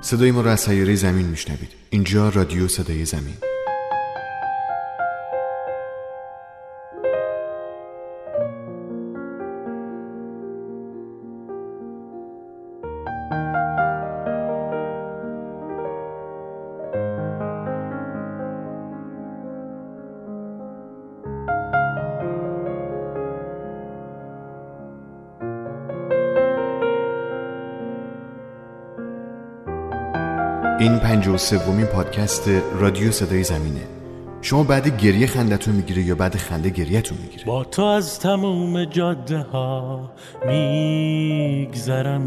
صدای ما را از سیاره زمین میشنوید. اینجا رادیو صدای زمین. این پنج و سومین پادکست رادیو صدای زمینه. شما بعد گریه خندتون می‌گیره یا بعد خنده گریهتون می‌گیره؟ با تو از تموم جاده ها میگذرم.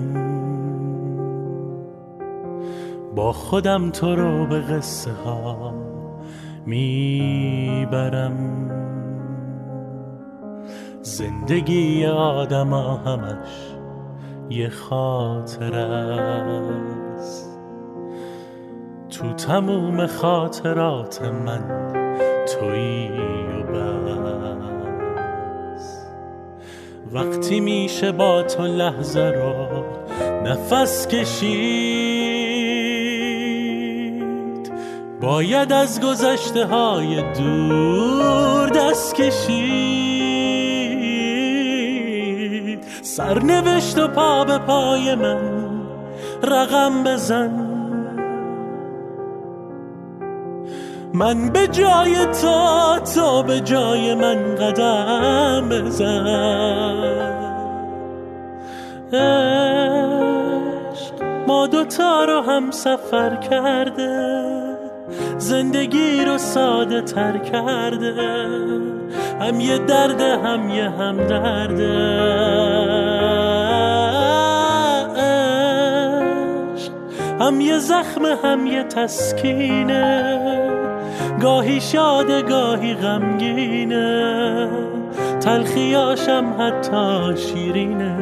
با خودم تو رو به قصه ها می‌برم. زندگی آدم همش یه خاطر است تو تموم خاطرات من تویی و بس. وقتی میشه با تو لحظه رو نفس کشید باید از گذشته های دور دست کشید. سرنوشت و پا به پای من رقم بزن. من به جای تو تو به جای من قدم بزن. عشق ما دوتا رو هم سفر کرده زندگی رو ساده تر کرده. هم یه درد هم یه هم درده هم یه زخم هم یه تسکینه. گاهی شاده گاهی غمگینه. تلخیاشم حتی شیرینه.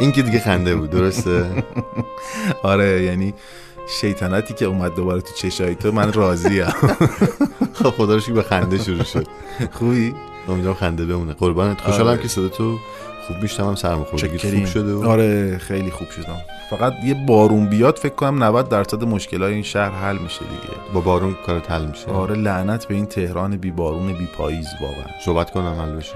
این که دیگه خنده بود درسته؟ آره یعنی شیطنتی که اومد دوباره تو چشای تو من راضیم. خب خدا رو شکر به خنده شروع شد. خوبی؟ امیدوارم خنده بمونه. قربانت. خوشحالم آره. که صدا تو خوب میشنوم سرماخوردگی خوب. شده و آره خیلی خوب شدم. فقط یه بارون بیاد فکر کنم 90 درصد مشکلای این شهر حل میشه دیگه. با بارون کارت حل میشه. آره لعنت به این تهران بی بارون بی پاییز واقعا. صحبت کنم حل بشه.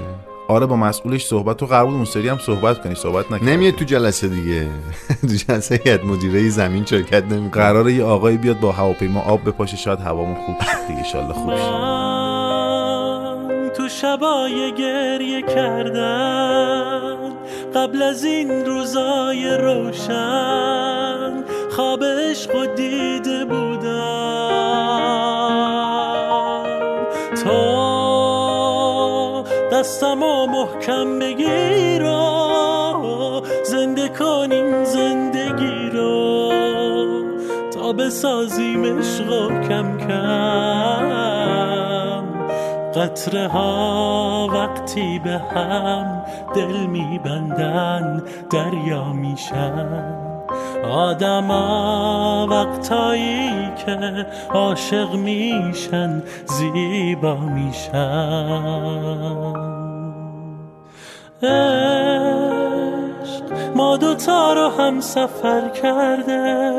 آره با مسئولش صحبت تو قرار بود اون سری هم صحبت کنی صحبت نکنی. نمیاد تو جلسه دیگه. تو جلسه هیئت مدیره زمین شرکت نمی‌کنه. قراره یه آقایی بیاد با هواپیما آب بپاشه شاید هوامون خوب شد دیگه انشالله خوب شد. شبای گریه کردن. قبل از این روزای روشن خواب عشق و دیده بودم تو دستم و محکم بگیر و زنده کنیم زندگی رو. تا بسازیم عشق و کم کم. قطره ها وقتی به هم دل میبندن دریا میشن. آدما وقتایی که عاشق میشن زیبا میشن. ما دوتا رو هم سفر کرده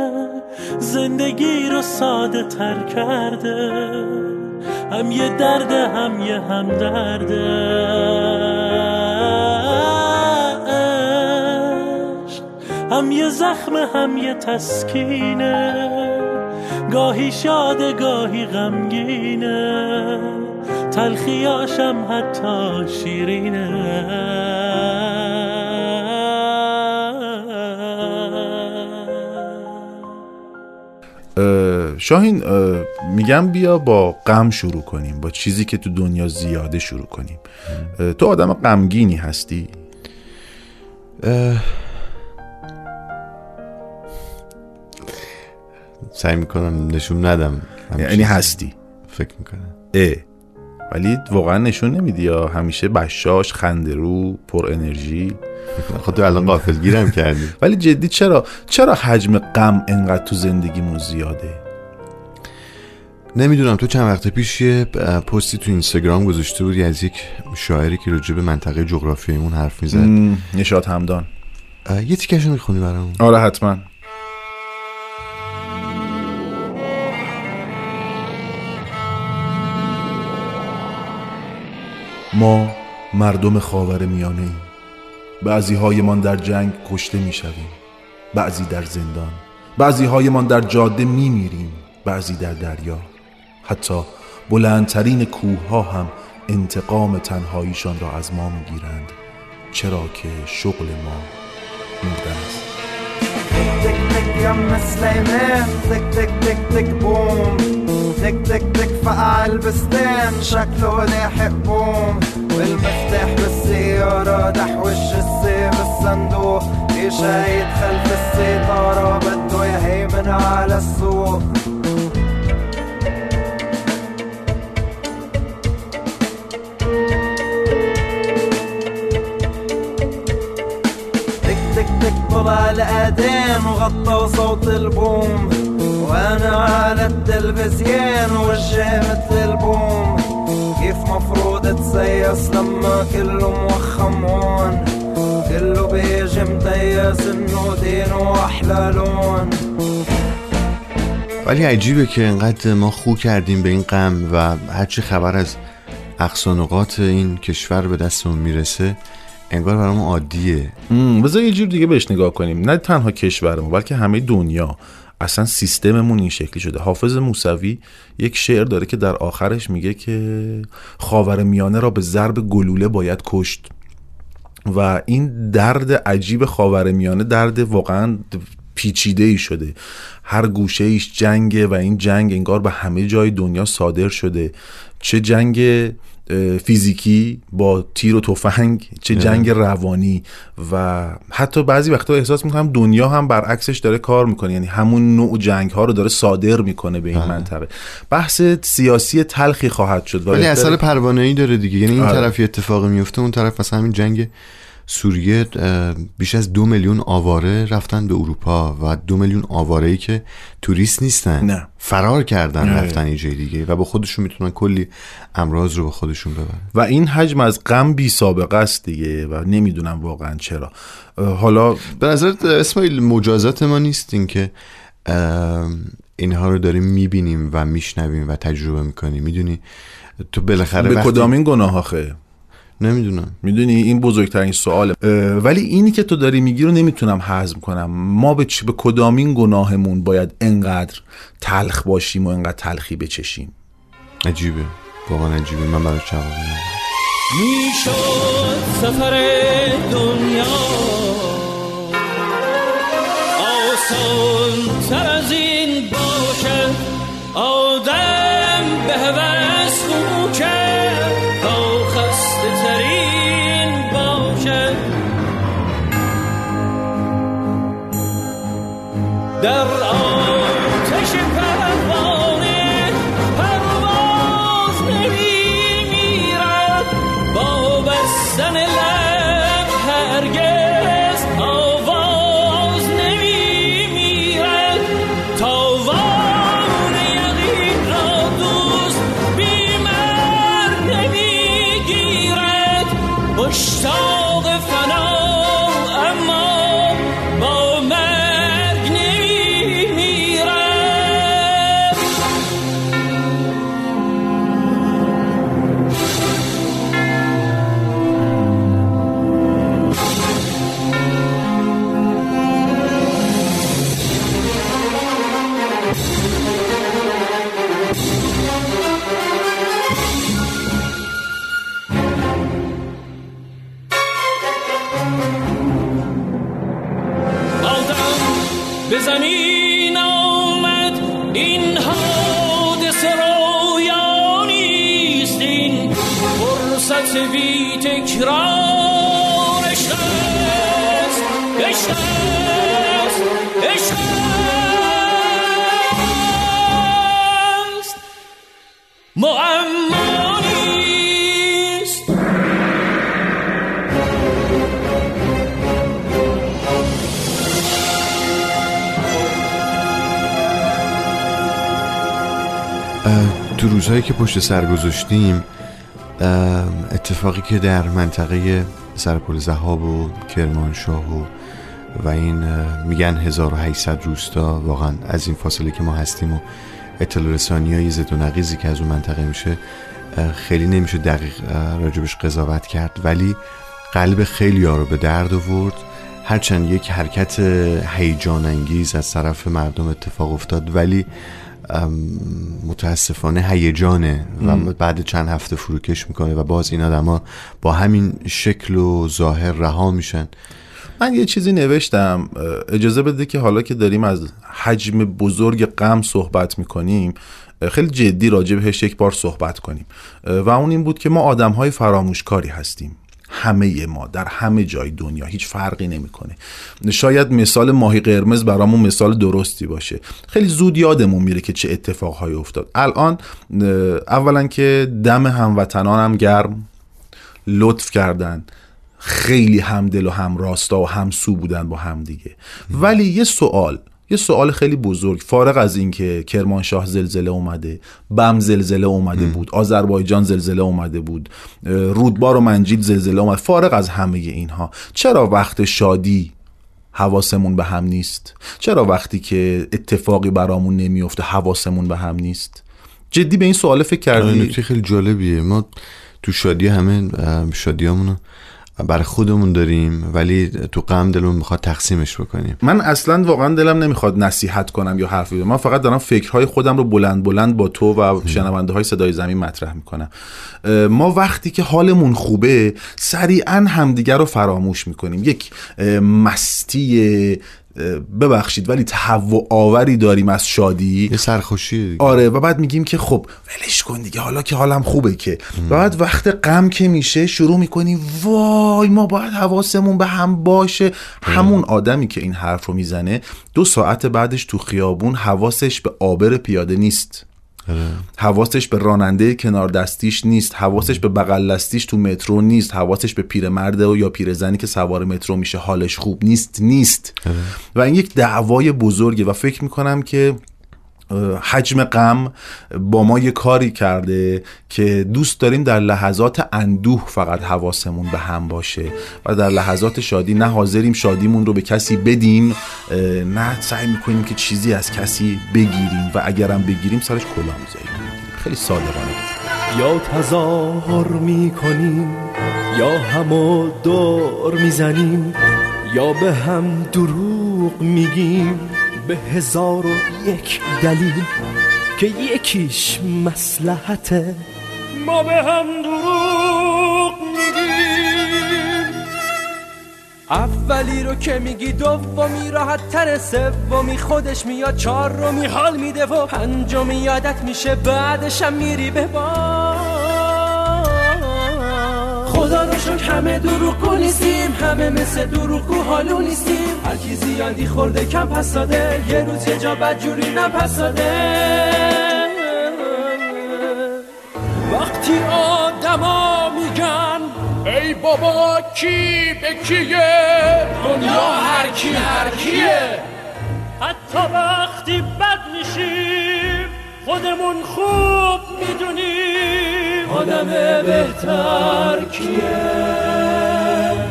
زندگی رو ساده تر کرده. هم یه درد هم یه هم درده عشق هم یه زخم هم یه تسکینه. گاهی شاده گاهی غمگینه. تلخیاشم حتی شیرینه. شاهین اه، میگم بیا با غم شروع کنیم با چیزی که تو دنیا زیاده شروع کنیم. تو آدم غمگینی هستی؟ سعی می‌کنم نشون ندم یعنی. هستی؟ فکر می‌کنم. اه ولی واقعا نشون نمیدی یا همیشه بشاش خنده رو پر انرژی؟ خود تو الان غافل گیرم کردی. ولی جدی چرا چرا حجم غم انقدر تو زندگیمون زیاده؟ نمی‌دونم تو چند وقت پیش یه پستی تو اینستاگرام گذاشته بودی از یک شاعری که راجع به منطقه جغرافیاییمون حرف می‌زد. نشاد همدان. یه تیکشو می‌خونی برامون؟ آره حتما. ما مردم خاور میانه ایم بعضی هایمان در جنگ کشته می شویم بعضی در زندان. بعضی هایمان در جاده می میریم بعضی در دریا. حتی بلندترین کوه ها هم انتقام تنهاییشان را از ما می گیرند چرا که شغل ما مردن است. تك تك تك البستان شكله لاحق بوم. والمفتاح بالسيارة السي بالصندوق شايد خلف بده يهيمن على السوق. تك طلع الأذان وغطى صوت البوم. وأنا على التلفزيون وجه مثل البوم. كيف مفروض تسيس لما كله موخم هون كله بيجي متيس انه دينه احلى لون. ولی عجیبه که انقدر ما خو کردیم به این غم و هرچی خبر از اقصانقات این کشور به دستمون می‌رسه. انگار برامون عادیه. بذار یه جور دیگه بهش نگاه کنیم. نه تنها کشورمون بلکه همه دنیا. اصلا سیستممون این شکلی شده. حافظ موسوی یک شعر داره که در آخرش میگه که خاور میانه را به ضرب گلوله باید کشت. و این درد عجیب خاور میانه درد واقعا پیچیده ای شده. هر گوشه ایش جنگه و این جنگ انگار به همه جای دنیا صادر شده. چه جنگ فیزیکی با تیر و تفنگ چه جنگ روانی و حتی بعضی وقتا احساس می‌کنم دنیا هم برعکسش داره کار می‌کنه. یعنی همون نوع جنگ ها رو داره صادر می‌کنه به این منطقه. بحث سیاسی تلخی خواهد شد ولی اثر پروانه ای داره دیگه. یعنی این آره. طرف یه اتفاقی میفته اون طرف مثلا همین جنگ سوریه بیش از دو میلیون آواره رفتن به اروپا و دو میلیون آواره ای که توریست نیستن نه. فرار کردن آره. رفتن یه جای دیگه و با خودشون می‌تونن کلی امراض رو به خودشون ببرن و این حجم از غم بی سابقه است دیگه و نمی‌دونم واقعا چرا حالا به نظرت اسماعیل مجازات ما نیستین که اینها رو داریم می‌بینیم و میشنویم و تجربه می‌کنیم می‌دونی تو بالاخره به وقتی- کدام این گناه آخه نمی‌دونم. می‌دونی این بزرگترین سواله. ولی اینی که تو داری میگی رو نمی‌تونم هضم کنم. ما به, چ- به کدامین گناهمون باید انقدر تلخ باشیم و انقدر تلخی بچشیم؟ عجیبه. واقعا عجیبه. من جواب ندارم. می‌شد سفر دنیا. آسان تر از این باشد. آدم به در پشت سر گذاشتیم اتفاقی که در منطقه سرپل زهاب و کرمانشاه و و این میگن 1800 روستا واقعا از این فاصله که ما هستیم و اطلاع رسانی های زد و نقیزی که از اون منطقه میشه خیلی نمیشه دقیق راجبش قضاوت کرد. ولی قلب خیلی ها رو به درد آورد. هرچند یک حرکت هیجان انگیز از طرف مردم اتفاق افتاد. ولی متاسفانه هیجانه و بعد چند هفته فروکش می‌کنه و باز این آدما با همین شکل و ظاهر رها میشن. من یه چیزی نوشتم اجازه بده که حالا که داریم از حجم بزرگ غم صحبت می‌کنیم خیلی جدی راجع بهش یک بار صحبت کنیم. و اون این بود که ما آدم های فراموشکاری هستیم. همه ما در همه جای دنیا هیچ فرقی نمی‌کنه. شاید مثال ماهی قرمز برامون مثال درستی باشه. خیلی زود یادمون میره که چه اتفاقهایی افتاد. الان اولا که دم هموطنانم گرم لطف کردن. خیلی همدل و هم راستا و هم سو بودن با هم دیگه. ولی یه سوال یه سوال خیلی بزرگ فارغ از اینکه کرمانشاه زلزله اومده بم زلزله اومده بود آذربایجان زلزله اومده بود رودبار و منجیل زلزله اومده فارغ از همه اینها چرا وقت شادی حواسمون به هم نیست؟ چرا وقتی که اتفاقی برامون نمیفته حواسمون به هم نیست؟ جدی به این سوال فکر کردی؟ نکته خیلی جالبیه. ما تو شادی همه شادیامونو برای خودمون داریم ولی تو غم دلمون می‌خواد تقسیمش بکنیم. من اصلا واقعا دلم نمی‌خواد نصیحت کنم یا حرفی من فقط دارم فکرهای خودم رو بلند بلند با تو و شنونده های صدای زمین مطرح می‌کنم. ما وقتی که حالمون خوبه سریعا همدیگر رو فراموش می‌کنیم. یک مستی ببخشید ولی تهوع آوری داریم از شادی. یه سرخوشی دیگه. آره و بعد میگیم که خب ولش کن دیگه حالا که حالم خوبه که. و بعد وقت غم که میشه شروع می‌کنیم وای ما باید حواسمون به هم باشه. همون آدمی که این حرف رو می‌زنه دو ساعت بعدش تو خیابون حواسش به آبر پیاده نیست. حواسش به راننده کنار دستیش نیست حواسش به بغل دستیش تو مترو نیست حواسش به پیرمرد و یا پیرزنی که سوار مترو میشه حالش خوب نیست نیست. و این یک دعوای بزرگه و فکر می‌کنم که حجم غم با ما یه کاری کرده که دوست داریم در لحظات اندوه فقط حواسمون به هم باشه و در لحظات شادی نه حاضریم شادیمون رو به کسی بدیم نه سعی می‌کنیم که چیزی از کسی بگیریم و اگرم بگیریم سرش کلا می‌ذاریم. خیلی صادقانه. یا تظاهر می‌کنیم یا همو دور می‌زنیم یا به هم دروغ میگیم. به هزار و یک دلیل که یکیش مسلحته ما به هم دروغ میگیم. اولی رو که میگی دومی راحت تر سومی خودش میاد چهار رو میحال میده و پنجمی یادت میشه بعدشم میری به با شکر همه دروغگو نیستیم همه مثل دروغگو حالو نیستیم. هر کی زیادی خورده کم پس داده یه روز یه جا بدجوری نپس داده. وقتی آدما میگن ای بابا کی به کیه؟ دنیا هر کی هر کیه. حتی وقتی بد میشیم خودمون خوب می‌دونیم. آدم بهتر کیه؟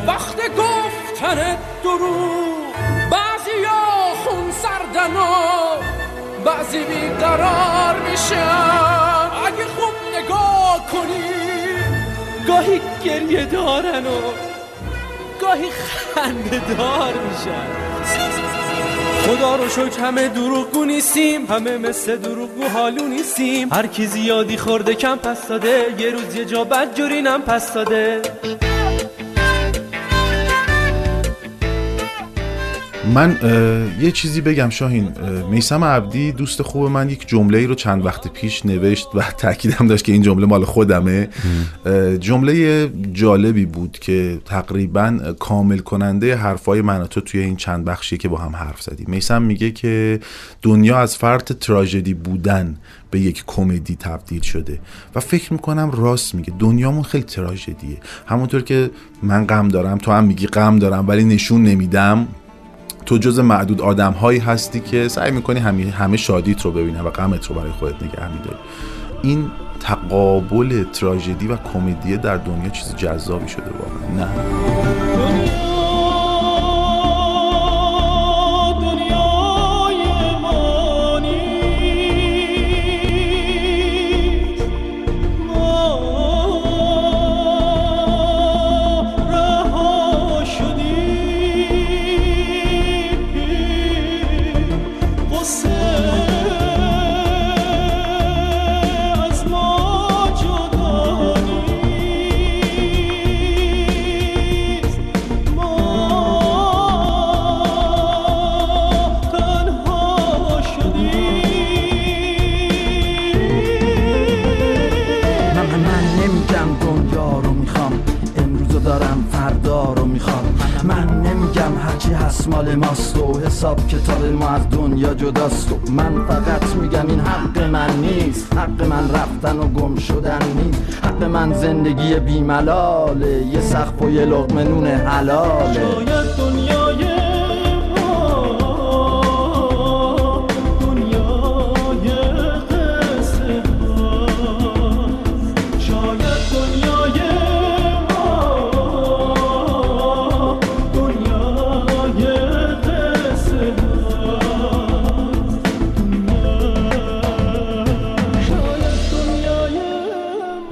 وقت گفتن دروغ بعضی یا خون سردن و بعضی بیقرار میشن. اگه خوب نگاه کنی گاهی گریه دارن و گاهی خنده دار میشن. خدا رو شکر همه دروغگو نیستیم. همه مثل دروغگو حالو نیستیم. هر کی زیادی خورده کم پس داده. یه روز یه جا بد جورینم پس داده. من یه چیزی بگم شاهین میسم عبدی دوست خوب من یک جمله ای رو چند وقت پیش نوشت و تاکیدم داشت که این جمله مال خودمه. جمله جالبی بود که تقریبا کامل کننده حرفای من تو توی این چند بخشی که با هم حرف زدیم. میسم میگه که دنیا از فرط تراژدی بودن به یک کمدی تبدیل شده و فکر می‌کنم راست میگه. دنیامون خیلی تراژدیه. همونطور که من غم دارم تو هم میگی غم دارم ولی نشون نمیدم. تو جز معدود آدم هایی هستی که سعی می‌کنی همه, همه شادیت رو ببینه و غمت رو برای خودت نگه میداری. این تقابل تراژدی و کمدی در دنیا چیز جذابی شده واقعا نه؟ ماست و حساب کتاب ما از دنیا جداست و من فقط میگم این حق من نیست. حق من رفتن و گم شدن نیست. حق من زندگی بیملاله. یه سخف و یه لغمه نون حلاله.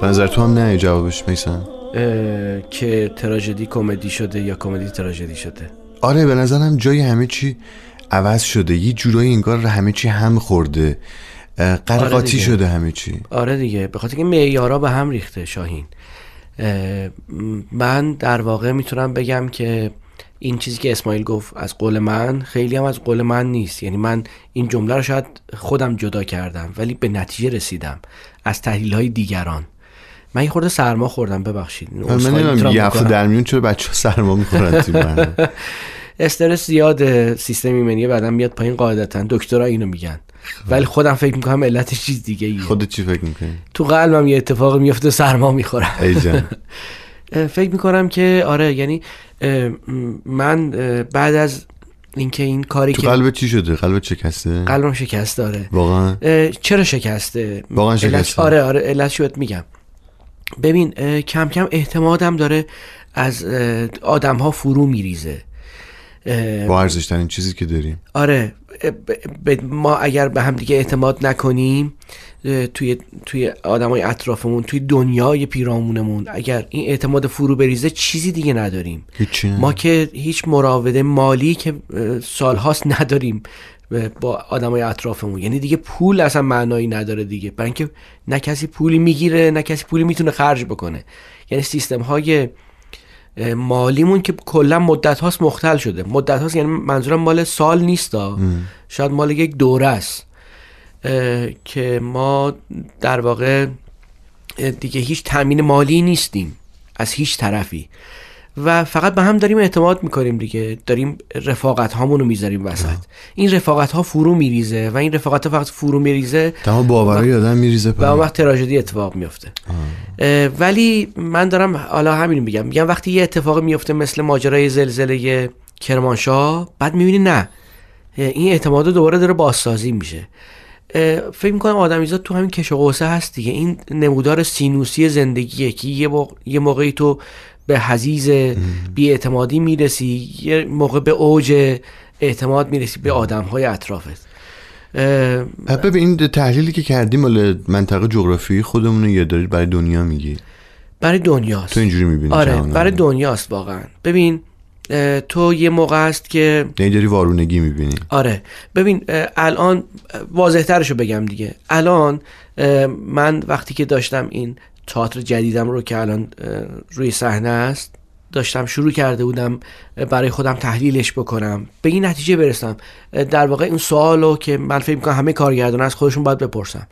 نظر تو هم نه جوابش میسن که تراژدی کمدی شده یا کمدی تراژدی شده. آره به نظرم جای همه چی عوض شده. یه جورایی انگار همه چی هم خورده. قرقاتی آره شده همه چی. آره دیگه. به خاطر که معیارا به هم ریخته شاهین. من در واقع می‌تونم بگم که این چیزی که اسماعیل گفت از قول من خیلی هم از قول من نیست. یعنی من این جمله رو شاید خودم جدا کردم ولی به نتیجه رسیدم. از تحلیل های دیگران. من یه خورده سرما خوردم ببخشید. من یه هفته در میون چرا بچه سرما می‌خورن استرس زیاد سیستم ایمنی بعدم میاد پایین قاعدتا. دکترها اینو میگن. ولی خودم فکر می‌کنم علتش چیز دیگه ایه. خودت چی فکر می‌کنی؟ تو قلبم یه اتفاق میفته سرما می‌خورم. ای جان. فکر می‌کنم که آره یعنی من بعد از اینکه این کاری تو که قلبت چی شده؟ قلبت شکسته؟ قلبم شکست داره واقعا؟ چرا شکسته؟ واقعا علت- شکسته. آره آره علت شوت میگم. ببین کم کم اعتمادم داره از آدم ها فرو میریزه. با ارزش ترین چیزی که داریم. آره ب- ب- ما اگر به هم دیگه اعتماد نکنیم توی توی آدمای اطرافمون توی دنیای پیرامونمون اگر این اعتماد فرو بریزه چیزی دیگه نداریم. ما که هیچ مراوده مالی که سالهاست نداریم. با آدمای اطرافمون. یعنی دیگه پول اصلا معنایی نداره دیگه. برای اینکه نه کسی پولی می‌گیره نه کسی پولی می‌تونه خرج بکنه. یعنی سیستم های مالیمون که کلا مدت هاست مختل شده. مدت هاست یعنی منظورم مال سال نیست شاید مال یک دوره است. که ما در واقع دیگه هیچ تامین مالی نیستیم. از هیچ طرفی. و فقط به هم داریم اعتماد می‌کنیم دیگه. داریم رفاقت هامون رو می‌ذاریم وسط. این رفاقت ها فرو میریزه و این رفاقت ها فقط فرو میریزه. تمام باورای آدم میریزه و اون وقت تراژدی اتفاق میفته ولی من دارم حالا همین میگم. میگم وقتی یه اتفاق میفته مثل ماجرای زلزله کرمانشاه بعد می‌بینی نه. این اعتماد دوباره داره بازسازی میشه. فکر می‌کنم آدمیزاد تو همین کش و قوسه هست دیگه. این نمودار سینوسی زندگیه که یه موقعی تو به حزیز بیاعتمادی می‌رسی یه موقع به اوج اعتماد می‌رسی به آدم های اطرافت ببین این تحلیلی که کردیم مال منطقه جغرافی خودمون یه دارید برای دنیا میگی؟ برای دنیاست. تو اینجوری می‌بینی آره برای دنیاست واقعا. ببین تو یه موقع است که یعنی داری وارونگی می‌بینی. آره. ببین الان واضح ترشو بگم دیگه. الان من وقتی که داشتم این تئاتر جدیدم رو که الان روی صحنه است داشتم شروع کرده بودم برای خودم تحلیلش بکنم. به این نتیجه برسم. در واقع این سوالو که من فکر می‌کنم همه کارگردان از خودشون باید بپرسم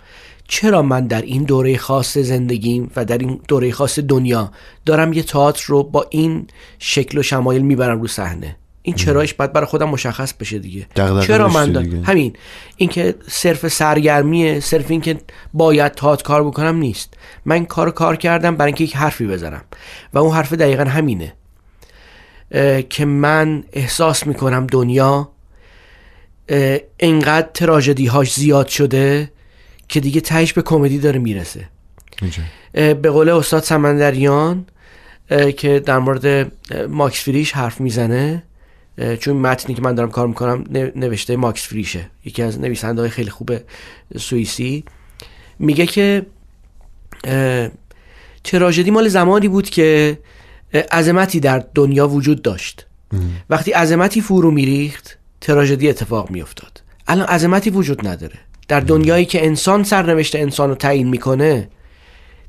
چرا من در این دوره خاص زندگیم و در این دوره خاص دنیا دارم یه تئاتر رو با این شکل و شمایل می‌برم رو صحنه؟ این چرایش باید برای خودم مشخص بشه دیگه. چرا من دیگه. همین. اینکه صرف سرگرمیه صرف اینکه باید تئاتر کار بکنم نیست. من کار کار کردم برای اینکه یک حرفی بزنم. و اون حرف دقیقا همینه. که من احساس می‌کنم دنیا انقدر تراژدی هاش زیاد شده که دیگه تهش به کمدی داره می‌رسه. به قول استاد سمندریان که در مورد ماکس فریش حرف می‌زنه چون متنی که من دارم کار می‌کنم نوشته ماکس فریشه. یکی از نویسنده های خیلی خوب سوئیسی. میگه که تراژدی مال زمانی بود که عظمتی در دنیا وجود داشت. وقتی عظمتی فرو میریخت تراژدی اتفاق میافتاد؟ الان عظمتی وجود نداره. در دنیایی که انسان سرنوشت انسان رو تعیین می‌کنه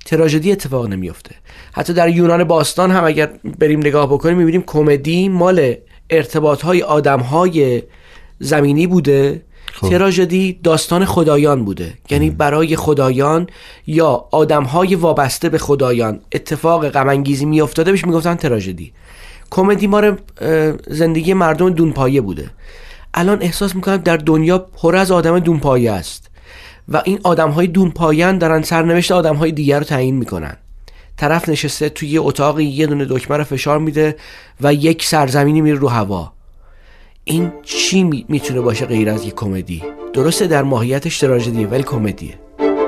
تراژدی اتفاق نمیفته حتی در یونان باستان هم اگر بریم نگاه بکنیم می‌بینیم کمدی مال ارتباط های آدم های زمینی بوده خب. تراژدی داستان خدایان بوده؟ یعنی برای خدایان یا آدم های وابسته به خدایان اتفاق غمانگیزی میافتاده بهش می‌گفتن تراژدی کمدی مار زندگی مردم دونپایه بوده. الان احساس می‌کنم در دنیا پر از آدم دونپایه است و این آدم های دونپایان دارن سرنوشت آدم های دیگر رو تعیین می‌کنن. طرف نشسته توی یه اتاقی یه دونه دکمه رو فشار میده و یک سرزمینی میره رو هوا. این چی می- می‌تونه باشه غیر از یک کمدی؟ درسته در ماهیتش تراژدیه ولی کمدیه.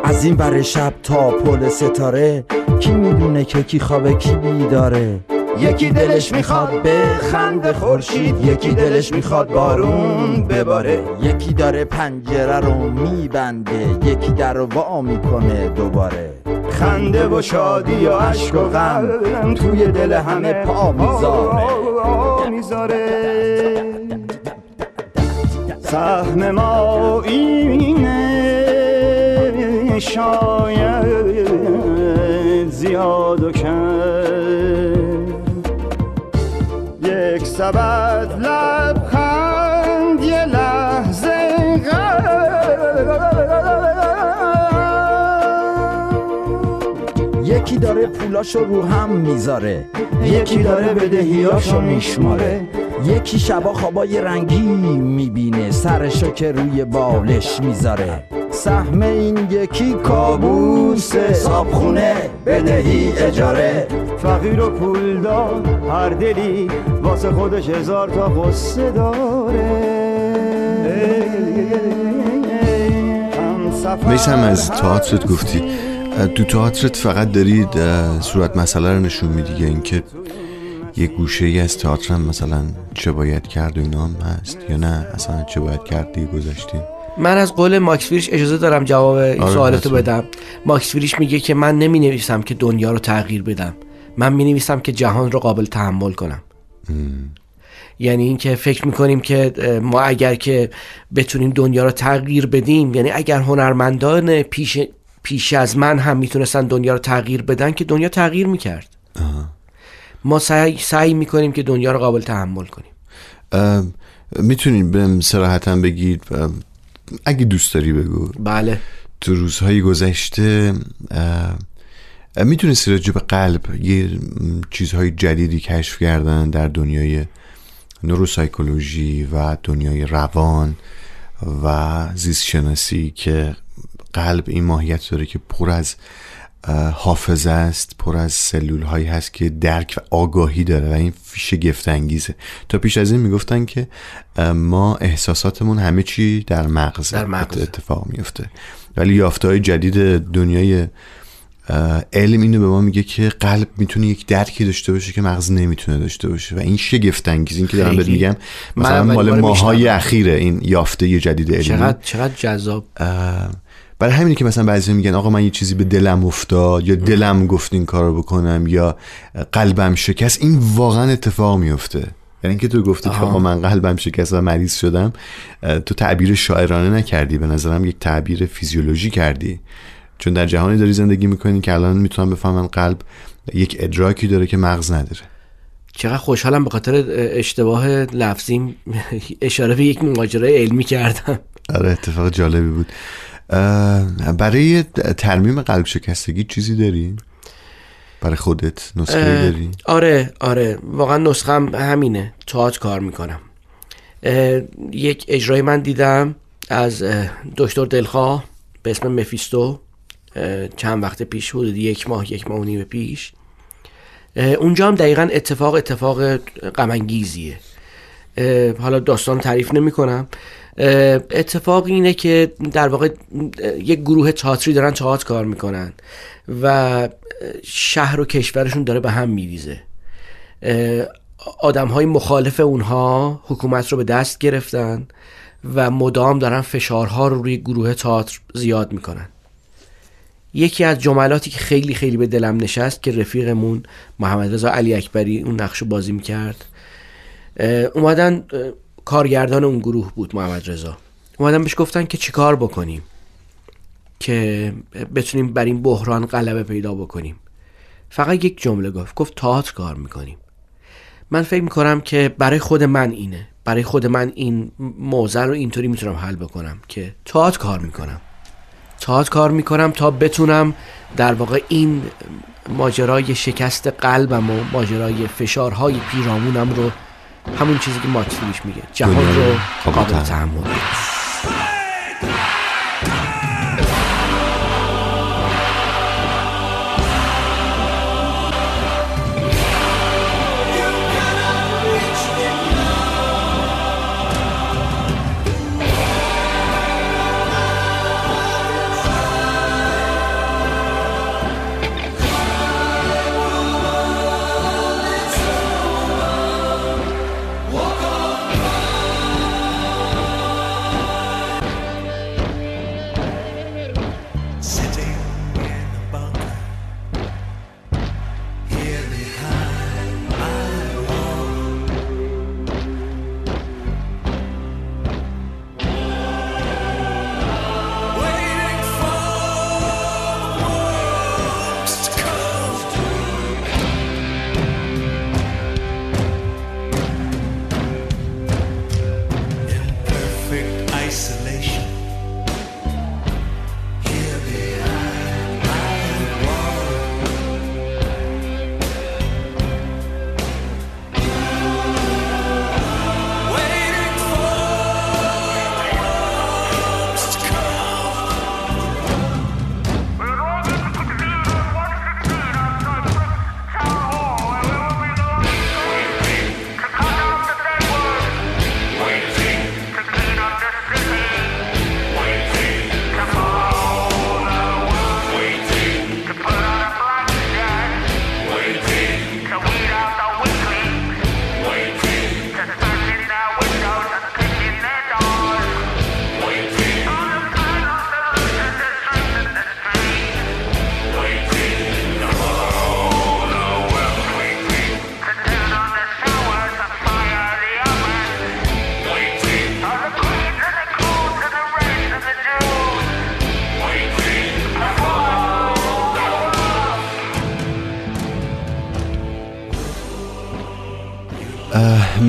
از این بر شب تا پل ستاره کی می‌دونه که کی خوابه کی بیداره؟ یکی دلش می‌خواد به خند خورشید یکی دلش می‌خواد بارون بباره. یکی داره پنجره رو میبنده یکی در رو وا می‌کنه دوباره. خنده و شادی و عشق و غم توی دل همه پا می‌ذاره. سهم ما اینه شاید زیاد و کم. یک سبد لبخند یکی داره پولاشو رو هم می‌ذاره. یکی داره بدهیاشو میشماره. یکی شبا خوابای رنگی می‌بینه. سرشو که روی بالش می‌ذاره. سهم این یکی کابوسه. صابخونه بدهی اجاره. فقیر و پولدار هر دلی واسه خودش هزار تا قصه داره. میسم از تئاترت گفتی. تو تئاترت فقط دارید اه، صورت مسئله رو نشون میدی یا اینکه یه گوشه ای از تئاتر هم مثلا چه باید کرد و اینا هم هست یا نه؟ اصلا چه باید کرد دیگه گذاشتیم من از قول ماکس فریش اجازه دارم جواب این آره، سوالتو. بدم. ماکس فریش میگه که من نمی نویسم که دنیا رو تغییر بدم. من می نویسم که جهان رو قابل تحمل کنم. یعنی اینکه فکر می‌کنیم که ما اگر که بتونیم دنیا رو تغییر بدیم یعنی اگر هنرمندان پیش پیش از من هم می‌تونستن دنیا رو تغییر بدن که دنیا تغییر می‌کرد. ما سعی, سعی می‌کنیم که دنیا رو قابل تحمل کنیم. می‌تونید به سراحتا بگید اگه دوست داری بگو. بله. تو روزهای گذشته می‌تونستی راجع به قلب یه چیزهای جدیدی کشف کردن در دنیای نوروسایکولوژی و دنیای روان و زیست شناسی که قلب این ماهیت داره که پر از حافظه است پر از سلول هایی هست که درک و آگاهی داره و این شگفت انگیزه تا پیش از این می‌گفتن که ما احساساتمون همه چی در مغز در مغزه. اتفاق میفته ولی یافته های جدید دنیای علم اینو به ما میگه که قلب می‌تونه یک درکی داشته باشه که مغز نمی‌تونه داشته باشه و این شگفت انگیز این که دارم بهت. میگم مثلا مال ماهای. اخیره این یافته جدید علمی چقدر چقدر جذاب برای همینه که مثلا بعضی میگن آقا من یه چیزی به دلم افتاد یا دلم گفت این کارو بکنم یا قلبم شکست این واقعا اتفاق میفته. یعنی اینکه تو گفتی که آقا من قلبم شکست و مریض شدم تو تعبیر شاعرانه نکردی به نظرم یک تعبیر فیزیولوژی کردی. چون در جهانی داری زندگی می‌کنی که الان می‌تونم بفهمم قلب یک ادراکی داره که مغز نداره. چقدر خوشحالم به خاطر اشتباه لفظیم. اشاره به یک ماجرای علمی کردم. آره اتفاق جالبی بود. برای ترمیم قلب شکستگی چیزی داری؟ برای خودت نسخه داری؟ آره آره. واقعا نسخم همینه. تئاتر کار می‌کنم. یک اجرای من دیدم از دکتر دلخواه به اسم مفیستو. چند وقت پیش حدود یک ماه یک ماه و نیم پیش. اونجا هم دقیقا اتفاق اتفاق غمانگیزیه. حالا داستان تعریف نمی کنم اتفاق اینه که در واقع یک گروه تئاتری دارن تئاتر کار می‌کنن و شهر و کشورشون داره به هم میریزه. آدم های مخالف اونها حکومت رو به دست گرفتن و مدام دارن فشارها رو روی گروه تئاتر زیاد می‌کنن. یکی از جملاتی که خیلی خیلی به دلم نشست که رفیقمون محمد رضا علی اکبری اون نقش بازی می‌کرد اومدن کارگردان اون گروه بود محمد رضا. اومدن بهش گفتن که چیکار بکنیم؟ که بتونیم بر این بحران غلبه پیدا بکنیم. فقط یک جمله گفت گفت تئاتر کار می‌کنیم. من فکر می‌کنم که برای خود من اینه. برای خود من این موضوع رو اینطوری می‌تونم حل بکنم که تئاتر کار می‌کنم. تئاتر کار می‌کنم تا بتونم در واقع این ماجرای شکست قلبم و ماجرای فشارهای پیرامونم رو همون چیزی که ماکسویش میگه جهان رو قابل تحمل.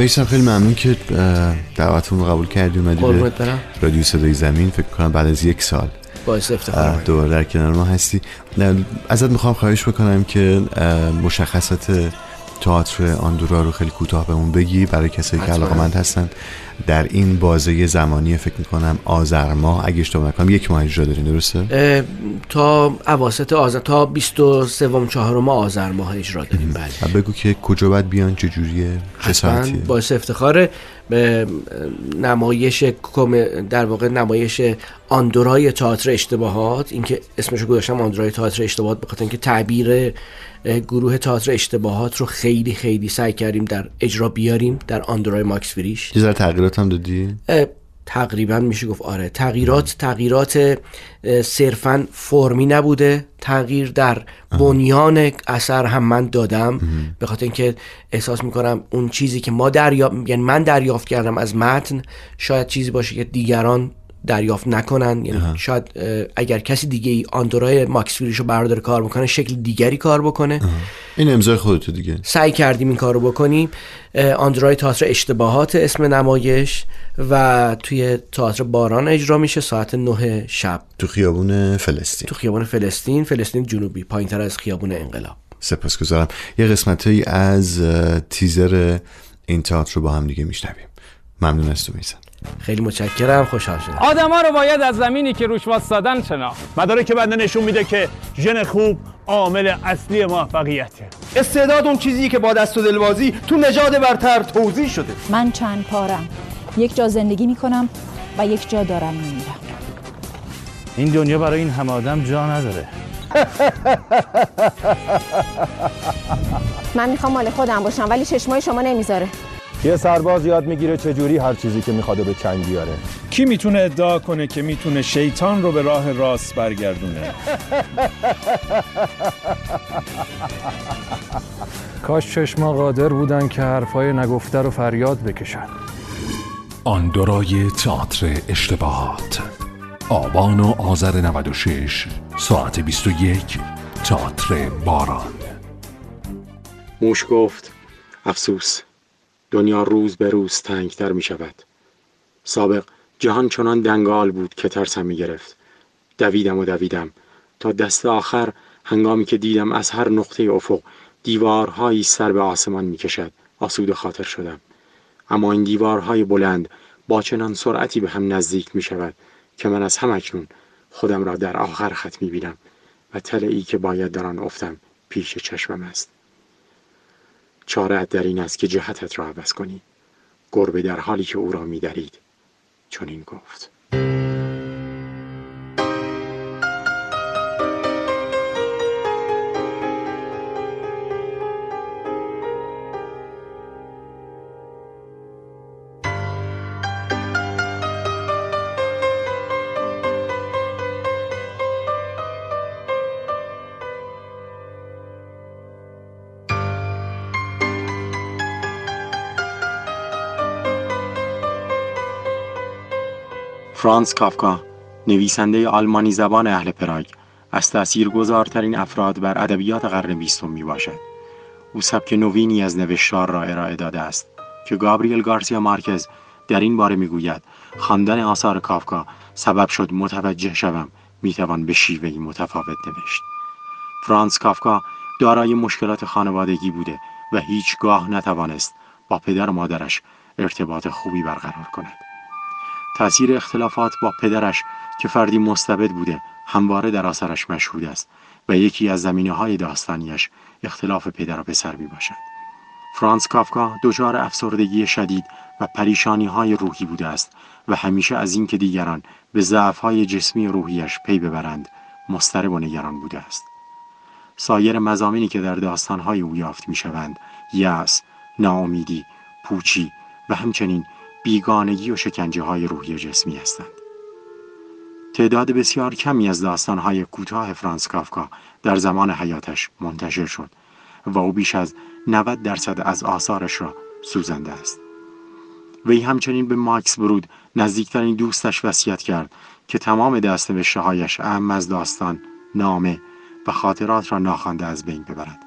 میسم خیلی ممنون که دعوتمون رو قبول کردی اومدی به رادیو صدای زمین فکر کنم بعد از یک سال. باعث افتخار دوباره در کنار ما هستی. ازت می‌خوام خواهش بکنم که مشخصات تئاتر آندورا رو خیلی کوتاه بهمون بگی برای کسایی که حتما. علاقمند هستن. در این بازه زمانی فکر می‌کنم آذر ماه اگه اشتباه نکنم یک ماه اجرا دارین درسته؟ تا اواسط آذر تا 23 چهارم آذر ماه اجرا داریم بله. بگو که کجا باید بیان چه جوریه چه ساعتیه؟ باعث افتخاره به نمایش در واقع نمایش آندورای تئاتر اشتباهات اینکه اسمشو گذاشتم آندورای تئاتر اشتباهات بخاطر اینکه تعبیر گروه تئاتر اشتباهات رو خیلی خیلی سعی کردیم در اجرا بیاریم در آندورای ماکس فریش. ذره تغییرات هم دادی؟ تقریبا میشه گفت آره. تغییرات تغییرات صرفا فرمی نبوده. تغییر در بنیان اثر هم من دادم. به خاطر اینکه احساس می‌کنم اون چیزی که ما دریافت یعنی من دریافت کردم از متن شاید چیزی باشه که دیگران دریافت نکنن. یعنی شاید اه، اگر کسی دیگه ای آندورای ماکس رو برداره کار بکنه شکل دیگری کار بکنه. این امضای خودتو دیگه. سعی کردیم این کار رو بکنیم. اه، آندروید تئاتر اشتباهات اسم نمایش و توی تئاتر باران اجرا میشه ساعت 9 شب. تو خیابون فلسطین. تو خیابان فلسطین فلسطین جنوبی پایین تر از خیابون انقلاب. سپاسگزارم. یه قسمت از اه، تیزر این تئاتر رو با هم دیگه میشنویم. ممنون از تو میزن. خیلی متشکرم خوشحال شدم. آدما رو باید از زمینی که روش واسادن شناخت مدارک بنده نشون میده که ژن خوب عامل اصلی موفقیته استعداد اون چیزی که با دست و دلبازی تو نژاد برتر توضیح شده. من چند پارم. یک جا زندگی می کنم و یک جا دارم میمیرم. این دنیا برای این همه آدم جا نداره. من می‌خوام مال خودم باشم ولی چشمای شما نمی‌ذاره. یه سرباز یاد می‌گیره چجوری هر چیزی که می‌خواد به چنگ بیاره. کی می‌تونه ادعا کنه که می‌تونه شیطان رو به راه راست برگردونه؟ کاش چشما قادر بودن که حرفای نگفته رو فریاد بکشن. آن دورای تئاتر اشتباهات. آبان و آذر 96 ساعت 21 تئاتر باران. موش گفت افسوس. دنیا روز به روز تنگتر می شود. سابق جهان چنان دنگال بود که ترسم می گرفت. دویدم و دویدم. تا دست آخر هنگامی که دیدم از هر نقطه افق دیوارهایی سر به آسمان می کشد. آسود خاطر شدم. اما این دیوارهای بلند با چنان سرعتی به هم نزدیک می شود که من از هم اکنون خودم را در آخر خط می بینم و تله ای که باید در آن افتم پیش چشمم است. چارت در این است که جهتت را عوض کنی. گربه در حالی که او را می درید چون این گفت. فرانس کافکا نویسنده آلمانی زبان اهل پراگ از تأثیرگذارترین افراد بر ادبیات قرن بیستم می باشد. او سبک نوینی از نوشتار را ارائه داده است که گابریل گارسیا مارکز در این باره می‌گوید خواندن آثار کافکا سبب شد متوجه شوم می‌توان به شیوهی متفاوت نوشت فرانس کافکا دارای مشکلات خانوادگی بوده و هیچگاه نتوانست با پدر و مادرش ارتباط خوبی برقرار کند تأثیر اختلافات با پدرش که فردی مستبد بوده همواره در آثارش مشهود است و یکی از زمینه های داستانیش اختلاف پدر و پسر می باشد. فرانس کافکا دچار افسردگی شدید و پریشانی های روحی بوده است و همیشه از اینکه دیگران به ضعف های جسمی روحیش پی ببرند مضطرب و نگران بوده است. سایر مزامینی که در داستانهای او یافت می شوند یأس، ناامیدی، پوچی و همچنین بیگانگی و شکنجه های روحی و جسمی هستند. تعداد بسیار کمی از داستانهای کوتاه فرانس کافکا در زمان حیاتش منتشر شد و او بیش از 90 درصد از آثارش را سوزنده است. وی همچنین به ماکس برود نزدیکترین دوستش وصیت کرد که تمام دستنوشته هایش اهم از داستان، نامه و خاطرات را ناخوانده از بین ببرد.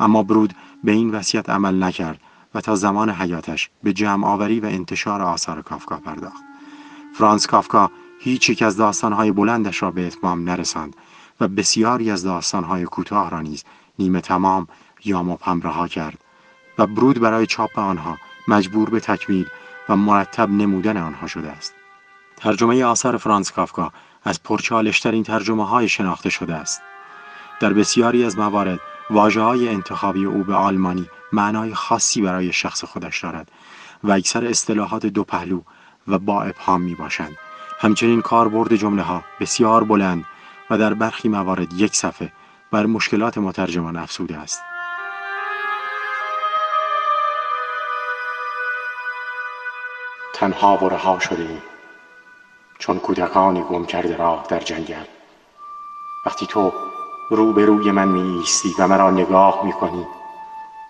اما برود به این وصیت عمل نکرد و تا زمان حیاتش به جمع آوری و انتشار آثار کافکا پرداخت. فرانس کافکا هیچ یک از داستانهای بلندش را به اتمام نرساند و بسیاری از داستانهای کوتاه را نیز نیمه تمام یا مبهم رها کرد و برود برای چاپ آنها مجبور به تکمیل و مرتب نمودن آنها شده است. ترجمه آثار فرانس کافکا از پرچالشترین ترجمه های شناخته شده است. در بسیاری از موارد واجه های انتخابی او به آلمانی معنای خاصی برای شخص خودش دارد و اکثر اصطلاحات دو پهلو و با ابهام می باشند. همچنین کاربرد جمله ها بسیار بلند و در برخی موارد یک صفحه بر مشکلات مترجمان افسوده است. تنها و رها شده ایم چون کودکانی گم کرده راه در جنگل وقتی تو روبروی من می ایستی و مرا نگاه می کنی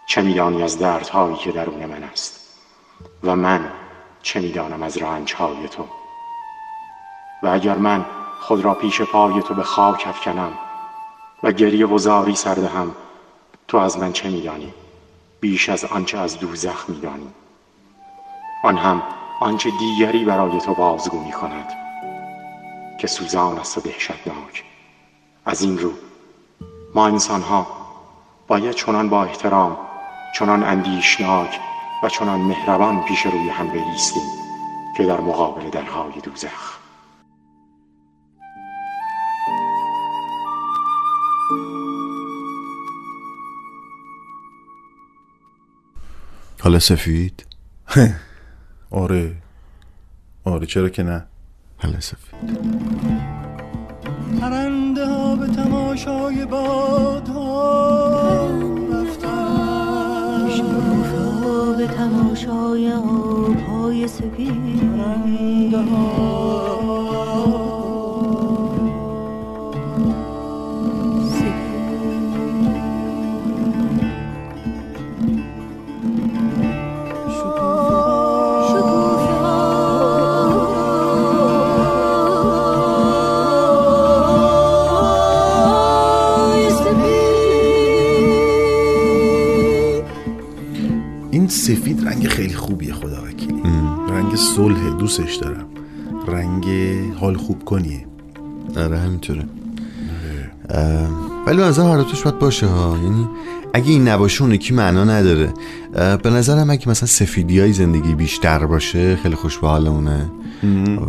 چه میدانی از دردهایی که درون من است. و من چه می‌دانم از رنجهای تو. و اگر من خود را پیش پای تو به خاک افکنم و گریه و زاری سر دهم تو از من چه میدانی؟ بیش از آنچه از دوزخ میدانی. آن هم آنچه دیگری برای تو بازگو می کند که سوزان است و دهشتناک. از این رو ما انسان ها باید چنان با احترام چنان اندیشناک و چنان مهربان پیش روی هم بایستیم که در مقابل درهای دوزخ. حالا سفید؟ آره. آره چرا که نه؟ حالا سفید. پرنده ها به تماشای بادها تماشای آبهای سپید دوستش دارم. رنگ حال خوب کنیه. آره همینطوره. اه، ولی به نظر هر دوتاش باید باشه ها. یعنی اگه این نباشه اون یکی معنا نداره. به نظرم اگه مثلا سفیدی های زندگی بیشتر باشه خیلی خوش به حالمونه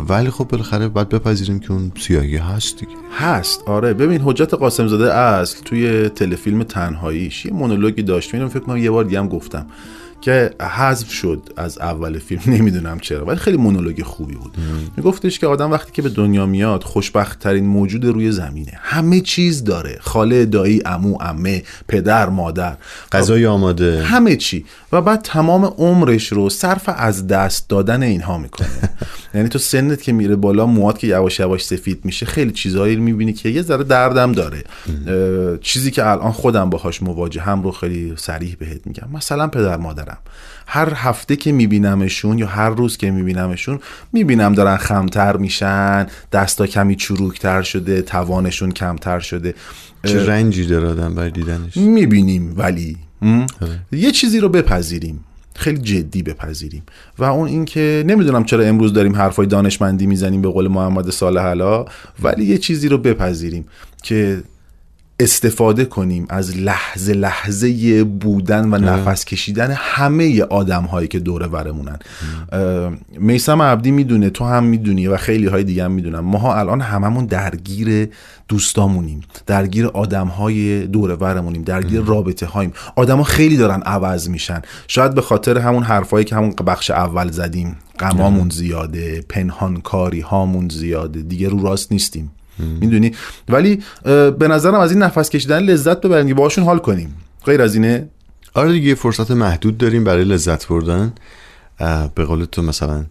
ولی خب بالاخره باید بپذیریم که اون سیاهی هست دیگه. هست. آره ببین حجت قاسم زاده اصل توی تلفیلم تنهاییش یه مونولوگی داشت. اینو فکر کنم یه بار دیگه هم گفتم. که حذف شد از اول فیلم نمی‌دونم چرا ولی خیلی مونولوگ خوبی بود. میگفتش که آدم وقتی که به دنیا میاد خوشبخت ترین موجود روی زمینه. همه چیز داره. خاله دایی امو امه پدر مادر. غذای آماده. همه چی. و بعد تمام عمرش رو صرف از دست دادن اینها می‌کنه. یعنی تو سنت که میره بالا موات که یواش یواش سفید میشه خیلی چیزهایی رو می‌بینی که یه ذره دردم داره. چیزی که الان خودم باهاش مواجه هم رو خیلی سریح بهت میگم. مثلا پدر مادرم. هر هفته که میبینمشون یا هر روز که میبینمشون می‌بینم دارن خمتر میشن دستا کمی چروکتر شده توانشون کمتر شده. چه رنجی داره آدم برای دیدنش؟ می‌بینیم ولی م؟ یه چیزی رو بپذیریم. خیلی جدی بپذیریم. و اون اینکه نمی‌دونم چرا امروز داریم حرفای دانشمندی می‌زنیم به قول محمد صالح علا ولی یه چیزی رو بپذیریم که استفاده کنیم از لحظه لحظه بودن و نفس کشیدن همه آدم هایی که دور ورمونن. میسم عبدی می‌دونه تو هم می‌دونی و خیلی های دیگه هم می‌دونن. ماها الان هممون درگیر دوستامونیم درگیر آدم های دور ورمونیم درگیر رابطه هاییم آدما خیلی دارن عوض میشن. شاید به خاطر همون حرفایی که همون بخش اول زدیم غمامون زیاده پنهانکاری هامون زیاده دیگه رو راست نیستیم. می‌دونی؟ ولی به نظرم از این نفس کشیدن لذت ببریم که باهاشون حال کنیم. غیر از اینه؟ آره دیگه فرصت محدود داریم برای لذت بردن. به قول تو مثلا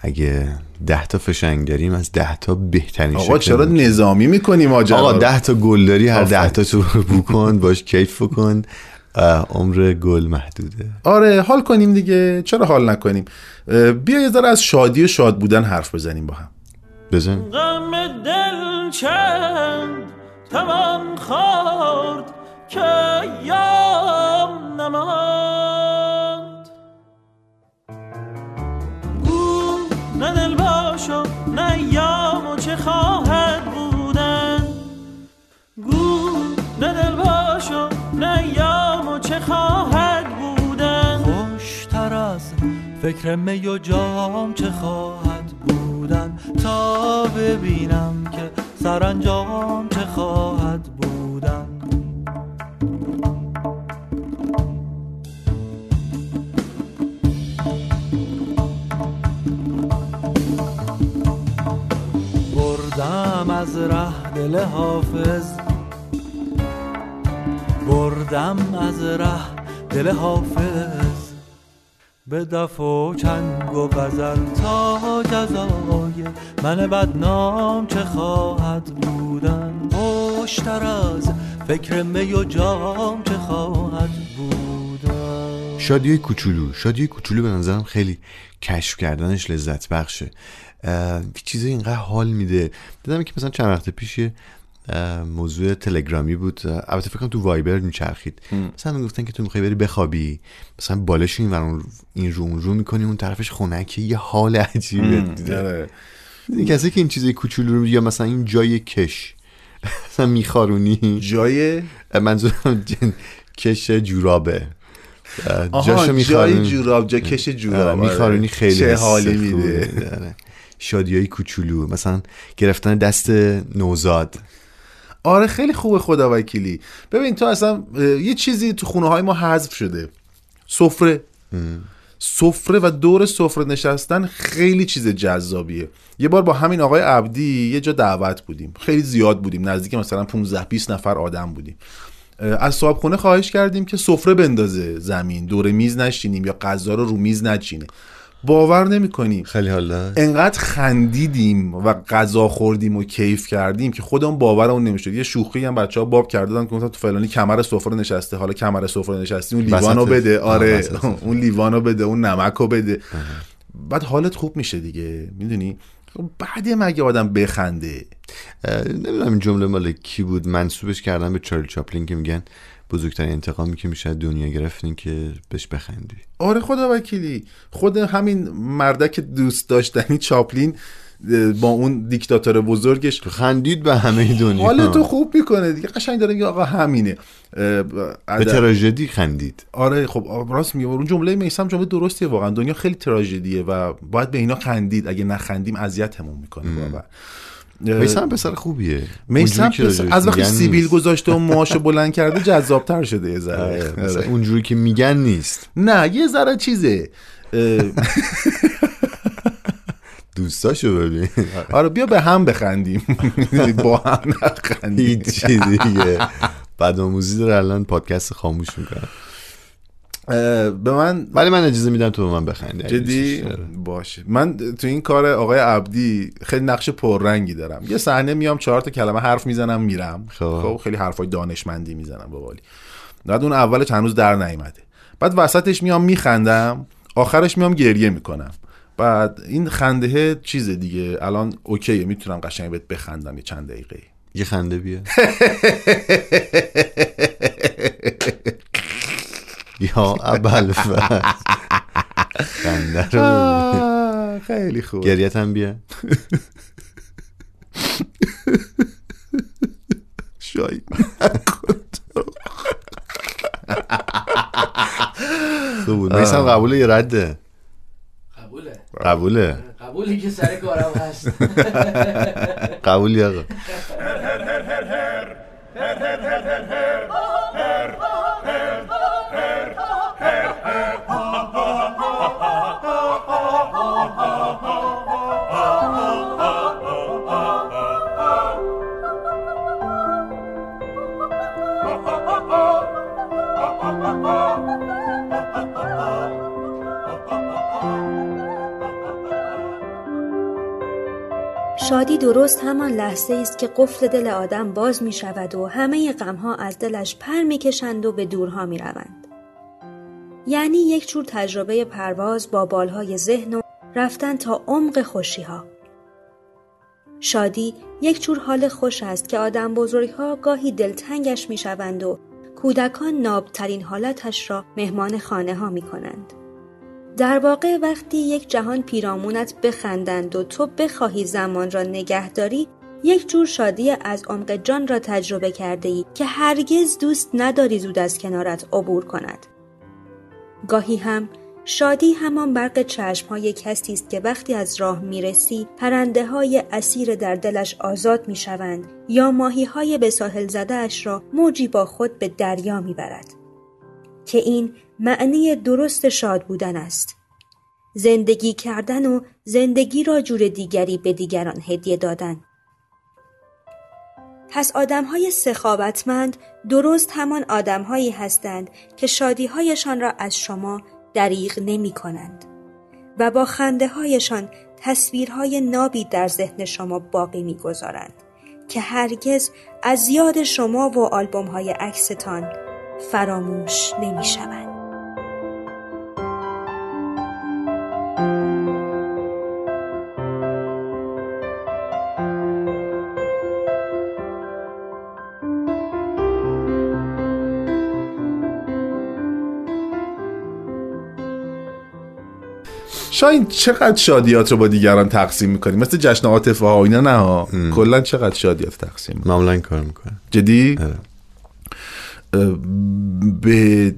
اگه ده تا فشنگ داریم از ده تا بهترین آقا چرا ممکن. نظامی می‌کنیم ماجرا؟ آقا؟ ده تا گل داری هر. ده تا تو رو بو کن باش کیف کن اه، عمر گل محدوده. آره حال کنیم دیگه. چرا حال نکنیم؟ بیا یه ذره از شادی و شاد بودن حرف بزنیم با هم. بزن. غم دل چند توان خورد که یام نماند. گو نه دل باشو نه یام و چه خواهد بودن. گو نه دل باشو نه یام و چه خواهد بودن. خوشتر از فکر می و جام چه خواهد تا ببینم که سرانجام چه خواهد بودن. بردم از ره دل حافظ. بردم از ره دل حافظ. به دف و چنگ و غزل تا جزای من بدنام چه خواهد بودن. خوشتر از فکر می و جام چه خواهد بودن. شادی کوچولو شادی کوچولو به نظرم خیلی کشف کردنش لذت بخشه. چیزی اینقدر حال میده. دیدم که مثلا چند وقت پیش موضوع تلگرامی بود. البته فکر کنم تو وایبر میچرخید. مثلا می‌گفتن که تو می‌خوای بری بخوابی. مثلا بالش این ور این رو اون رو می‌کنی اون طرفش خنکه یه حال عجیبه دیده. آره. دیدی کسی که این چیزای کوچولو رو یا مثلا این جای کش. مثلا میخارونی. جای؟ منظورم جن- کش جورابه. جاشو جای میخارونی. جوراب، جا کش جوراب، آره. میخارونی خیلی چه حالی میده. داره. شادی های کوچولو. مثلا گرفتن دست نوزاد. آره خیلی خوبه خدا وکیلی. ببین تو اصلا یه چیزی تو خونه های ما حذف شده. سفره. سفره و دور سفره نشستن خیلی چیز جذابیه. یه بار با همین آقای عبدی یه جا دعوت بودیم. خیلی زیاد بودیم. نزدیک مثلا 15 20 نفر آدم بودیم. از صاحب خونه خواهش کردیم که سفره بندازه زمین. دور میز نشینیم یا غذا رو رو میز نچینه. باور نمی کنیم خیلی حالا انقدر خندیدیم و غذا خوردیم و کیف کردیم که خودمون باورمون نمی‌شد. یه شوخی هم بچه ها باب کردن که تو فلانی کمر سفره نشسته. حالا کمر سفره نشستی اون لیوانو بده. آره اون لیوانو بده اون نمکو بده. بعد حالت خوب میشه دیگه. می‌دونی؟ بعد مگه آدم بخنده. نمی‌دونم این جمله مال کی بود. منصوبش کردن به چارلی چاپلین که میگن. بزرگترین انتقامی که میشه دنیا گرفتین که بهش بخندی. آره خدا وکیلی. خود همین مردک دوست داشتنی چاپلین با اون دیکتاتور بزرگش. خندید به همه دنیا. حالا تو خوب می‌کنه دیگه. قشنگ داره میگه آقا همینه. به تراژدی خندید. آره خب راست میگه. اون جمله میسم جمله درستیه واقعا. دنیا خیلی تراژدیه و باید به اینا خندید. اگه نخندیم اذیتمون می‌کنه واقعا. میسم پسر خوبیه. میسم از وقتی سیبیل گذاشته و موهاشو بلند کرده جذابتر شده یه ذره. اونجوری که میگن نیست. نه یه ذره چیزه. دوستاشو ببین. آره بیا به هم بخندیم. با هم نخندیم. هیچ چیزی دیگه. بدآموزی داره الان پادکست خاموش می‌کنم به من ولی من اجازه میدم تو به من بخندی. جدی؟ باشه. من تو این کار آقای عبدی خیلی نقش پررنگی دارم. یه صحنه میام چهار تا کلمه حرف می‌زنم میرم. خب. خیلی حرفای دانشمندی می‌زنم با والی بعد اون اولش هنوز در نیومده. بعد وسطش میام میخندم. آخرش میام گریه می‌کنم. بعد این خنده چیز دیگه. الان اوکیه. می‌تونم قشنگ بهت بخندم یه چند دقیقه. یه خنده بیا. یا ابل خنده خیلی خوب گریت هم بیا. شاید. خوب میسم قبوله یه رده؟ قبوله. قبوله. قبولی که سر کارم هست. قبولی آقا. شادی درست همان لحظه است که قفل دل آدم باز می شود و همه غمها از دلش پر می کشند و به دورها می روند. یعنی یک جور تجربه پرواز با بالهای ذهن و رفتن تا عمق خوشی ها. شادی یک جور حال خوش است که آدم بزرگ ها گاهی دلتنگش می شوند و کودکان نابترین حالتش را مهمان خانه ها می کنند. در واقع وقتی یک جهان پیرامونت بخندند و تو بخواهی زمان را نگهداری یک جور شادی از عمق جان را تجربه کرده ای که هرگز دوست نداری زود از کنارت عبور کند. گاهی هم شادی همان برق چشم های کسی است که وقتی از راه می‌رسی پرنده های اسیر در دلش آزاد می شوند یا ماهی های به ساحل زده را موجی با خود به دریا می برد. که این معنی درست شاد بودن است. زندگی کردن و زندگی را جور دیگری به دیگران هدیه دادن. پس آدم های سخاوتمند درست همان آدم هایی هستند که شادی هایشان را از شما دریغ نمی کنند و با خنده هایشان تصویرهای نابی در ذهن شما باقی می گذارند که هرگز از یاد شما و آلبوم های عکستان فراموش نمی شوند. شاین چقدر شادیات رو با دیگران تقسیم می‌کنی؟ مثل جشن عاطفه ها اینا نه ها؟ کلا چقدر شادیات تقسیم معمولا کار می‌کنم. جدی؟ به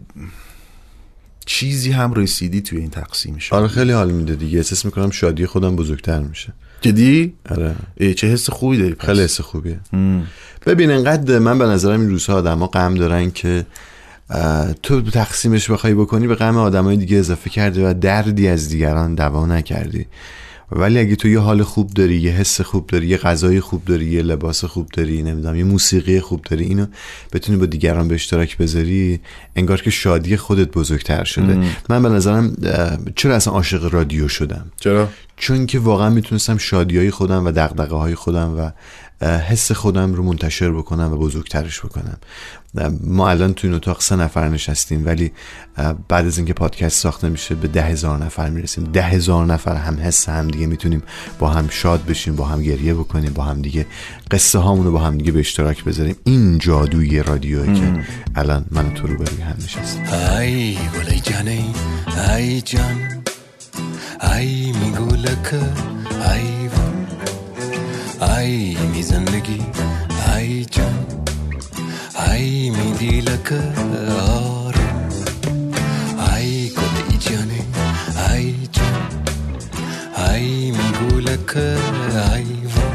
چیزی هم رسیدی توی این تقسیم شد آره خیلی حال میده دیگه. احساس می‌کنم شادی خودم بزرگتر میشه. جدی؟ آره. چه حس خوبی داری پس. خیلی حس خوبیه. ببین انقدر من به نظرم این روزها آدما غم دارن که تو تقسیمش بخوای بکنی به غم آدمای دیگه اضافه کردی و دردی از دیگران دوا نکردی. ولی اگه تو یه حال خوب داری یه حس خوب داری یه غذای خوب داری یه لباس خوب داری نمی‌دونم یه موسیقی خوب داری اینو بتونی با دیگران به اشتراک بذاری انگار که شادی خودت بزرگتر شده. ام. من به نظرم چرا اصلا عاشق رادیو شدم؟ چرا؟ چون که واقعا می‌تونستم شادی های خودم و دقدقه های خودم و حس خودم رو منتشر بکنم و بزرگترش بکنم. ما الان تو این اتاق سه نفر نشستیم ولی بعد از اینکه پادکست ساخته میشه به ده هزار نفر می‌رسیم. ده هزار نفر هم حس هم دیگه می‌تونیم با هم شاد بشیم با هم گریه بکنیم با هم دیگه قصه هامون رو با هم دیگه به اشتراک بذاریم. این جادوی رادیویی که. الان من تو رو بروی هم نشستیم. ای گلی جانی ای جان ای میگولک ای आई मी जिंदगी आई जान आई मी दिलक और आई कोई जाने आई जान आई मी गुलक आई वो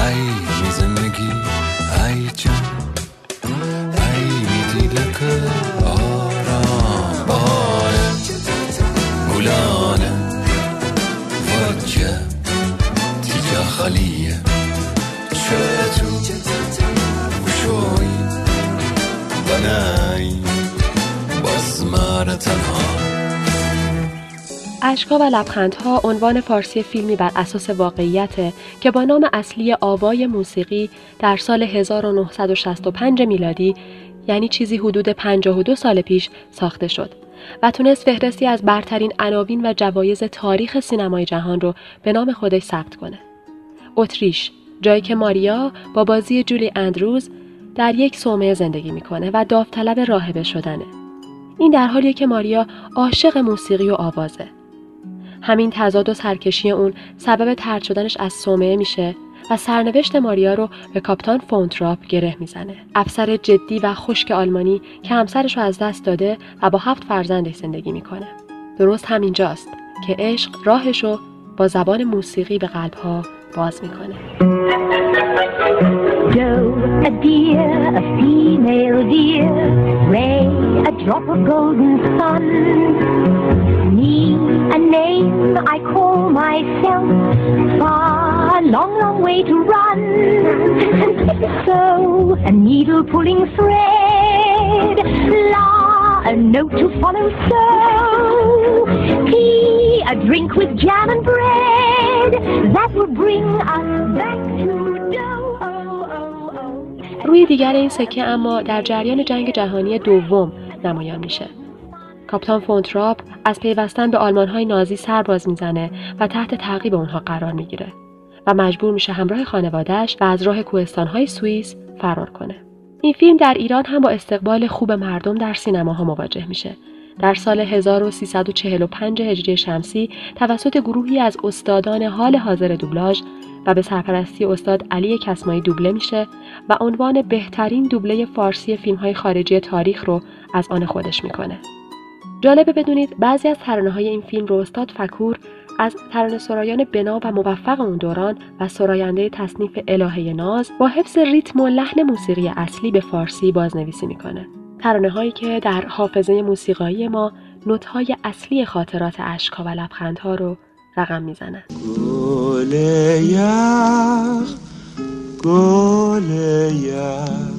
आई मी जिंदगी आई जान आई मी दिलक اشکا و لبخندها عنوان فارسی فیلمی بر اساس واقعیت که با نام اصلی آوای موسیقی در سال 1965 میلادی یعنی چیزی حدود 52 سال پیش ساخته شد و تونست فهرستی از برترین عناوین و جوایز تاریخ سینمای جهان رو به نام خودش ثبت کنه. اتریش جایی که ماریا با بازی جولی اندروز در یک صومعه زندگی می‌کنه و داوطلب راهبه شدنه. این در حالیه که ماریا عاشق موسیقی و آوازه. همین تضاد و سرکشی اون سبب ترد شدنش از صومعه میشه و سرنوشت ماریا رو به کاپتان فونتراپ گره می‌زنه. افسر جدی و خشک آلمانی که همسرش رو از دست داده و با هفت فرزندش زندگی می‌کنه. درست همینجاست که عشق راهش رو با زبان موسیقی به قلبها باز میکنه. Doe, a deer, a female deer. Ray, a drop of golden sun. Me, a name I call myself. Far, long, long way to run. so, a needle pulling thread. La, a note to follow. So, tea, a drink with jam and bread. That will bring us back to. روی دیگر این سکه اما در جریان جنگ جهانی دوم نمایان میشه. کاپتان فونتراپ از پیوستن به آلمانهای نازی سر باز می‌زنه و تحت تعقیب اونها قرار می‌گیره و مجبور میشه همراه خانوادهش و از راه کوهستانهای سوئیس فرار کنه. این فیلم در ایران هم با استقبال خوب مردم در سینماها مواجه میشه. در سال 1345 هجری شمسی توسط گروهی از استادان حال حاضر دوبلاژ و به سرپرستی استاد علی کسمایی دوبله میشه و عنوان بهترین دوبله فارسی فیلم های خارجی تاریخ رو از آن خودش می‌کنه. جالبه بدونید بعضی از ترانه های این فیلم رو استاد فکور از ترانه سرایان بنا و موفق اون دوران و سراینده تصنیف الهه ناز با حفظ ریتم و لحن موسیقی اصلی به فارسی بازنویسی می‌کنه. ترانه هایی که در حافظه موسیقایی ما نوت های اصلی خاطرات اشکا و لبخندها رو رقم می‌زنه. گل یخ گل یخ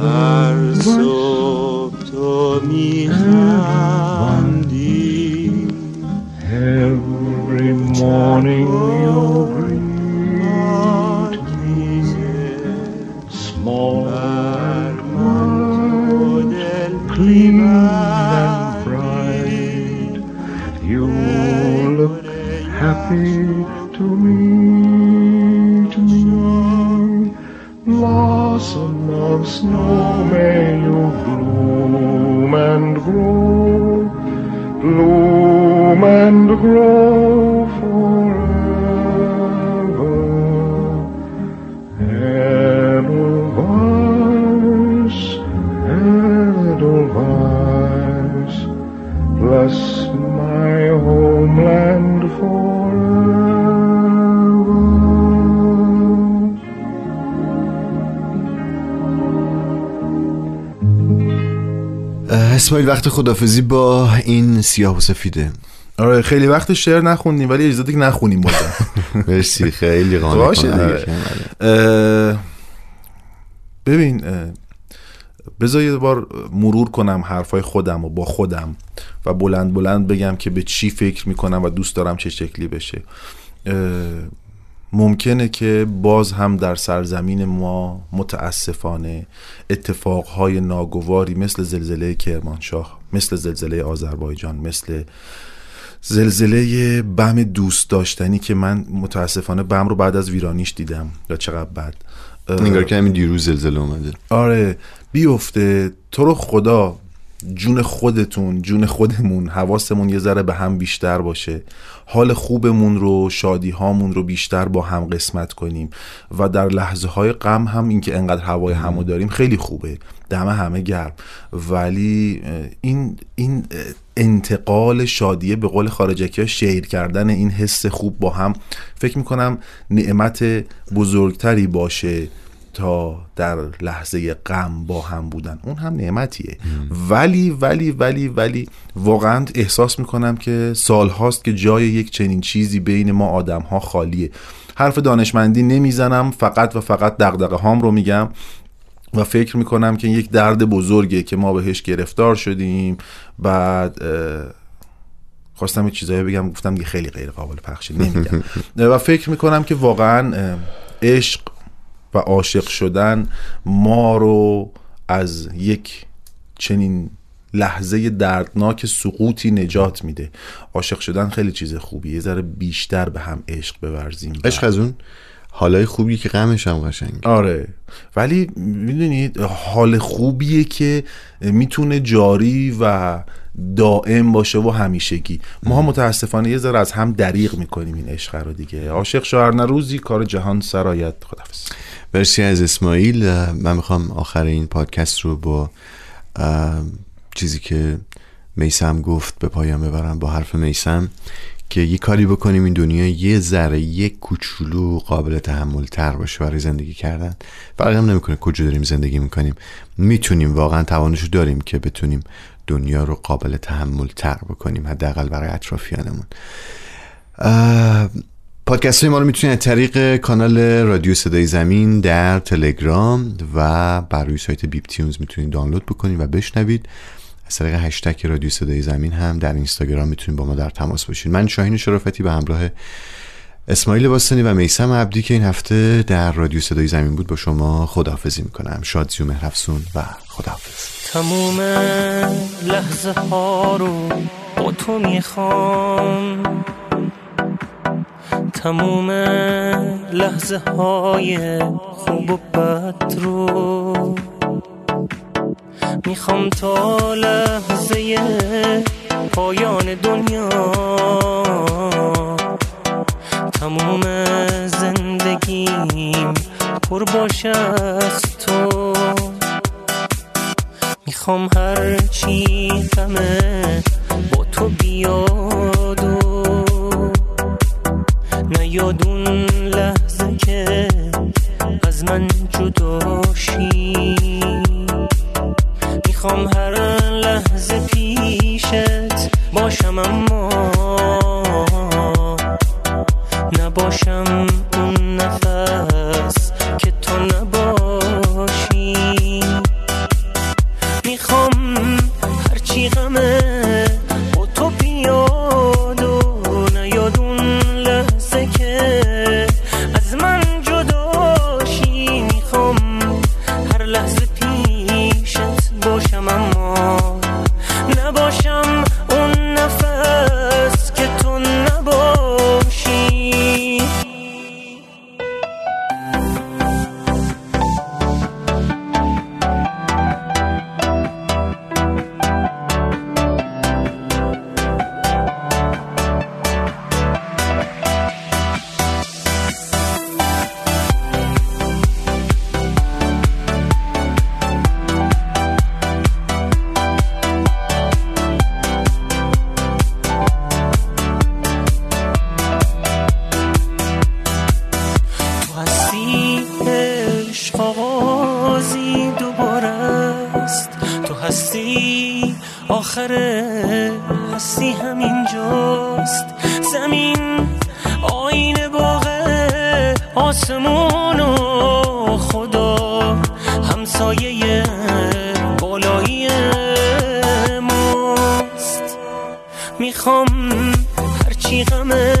هر صبح تو میخندی Every morning you greet me small clean and bright. You look happy to meet me. Blossom of snow, may you bloom and grow bloom and grow forever. اسماعیل وقت خدافزی با این سیاه و سفیده آره خیلی وقت شعر نخوندیم ولی اجازه دیگه نخونیم بازم مرسی خیلی قانع باشه دیگه. کردن. اه، ببین بذار یه بار مرور کنم حرفای خودم و با خودم و بلند بلند بگم که به چی فکر می‌کنم و دوست دارم چه شکلی بشه ممکنه که باز هم در سرزمین ما متاسفانه اتفاقهای ناگواری مثل زلزله کرمانشاه مثل زلزله آذربایجان مثل زلزله بم دوست داشتنی که من متاسفانه بم رو بعد از ویرانیش دیدم. یا چقدر بد. اه، انگار که همین دیروز زلزله اومده. آره بیفته. تو رو خدا جون خودتون جون خودمون حواسمون یه ذره به هم بیشتر باشه. حال خوبمون رو شادی هامون رو بیشتر با هم قسمت کنیم. و در لحظه های غم هم اینکه انقدر هوای همو داریم خیلی خوبه. دم همه گرم. ولی این این انتقال شادیه به قول خارجکی ها شیر کردن این حس خوب با هم فکر می‌کنم نعمت بزرگتری باشه. تا در لحظه غم با هم بودن. اون هم نعمتیه. ولی ولی ولی ولی واقعا احساس می‌کنم که سال هاست که جای یک چنین چیزی بین ما آدم ها خالیه. حرف دانشمندی نمی‌زنم فقط و فقط دقدقه هام رو میگم و فکر می‌کنم که یک درد بزرگه که ما بهش گرفتار شدیم. بعد خواستم یه چیزایی بگم گفتم دیگه خیلی غیر قابل پخشه. نمیگم. و فکر می‌کنم که واقعا عشق و عاشق شدن ما رو از یک چنین لحظه دردناک سقوطی نجات میده. عاشق شدن خیلی چیز خوبیه. یه ذره بیشتر به هم عشق بورزیم عشق از اون حالای خوبی که غمش هم قشنگ آره. ولی می‌دونید حال خوبیه که می‌تونه جاری و دائم باشه و همیشگی. ما متاسفانه یه ذره از هم دریغ می‌کنیم این عشق رو دیگه. عاشق شوهر روزی کار جهان سرایت خدافظ مرسی از اسماعیل. من می‌خوام آخر این پادکست رو با چیزی که میسم گفت به پایان ببرم با حرف میسم که یه کاری بکنیم این دنیا یه ذره یک کوچولو قابل تحمل تر باشه برای زندگی کردن. فرق هم نمی‌کنه کجا داریم زندگی می‌کنیم. می‌تونیم واقعا توانش رو داریم که بتونیم دنیا رو قابل تحمل تر بکنیم حداقل برای اطرافیانمون. پادکست ما رو می‌تونید از طریق کانال رادیو صدای زمین در تلگرام و بر روی سایت بیپ تیونز می‌تونید دانلود بکنید و بشنوید. از طریق هشتگ رادیو صدای زمین هم در اینستاگرام می‌تونید با ما در تماس باشید. من شاهین شرافتی به همراه اسماعیل باستانی و میسم عبدی که این هفته در رادیو صدای زمین بود با شما خداحافظی می‌کنم. شادزی و مهرفسون و خداحافظ. تموم لحظه ها رو با تو می‌خوام. تموم لحظه های خوب و بد رو. می‌خوام تا لحظه پایان دنیا تموم زندگیم پر باشه از تو. می‌خوام هر چی با تو بیاد و نیاد اون لحظه که از من جداشی می‌خوام هر لحظه پیشت باشم اما نباشم هستی؟ آخر هستی همین جاست زمین آینه باغ آسمون و خدا همسایه بالایی ماست. می‌خوام هرچی غمه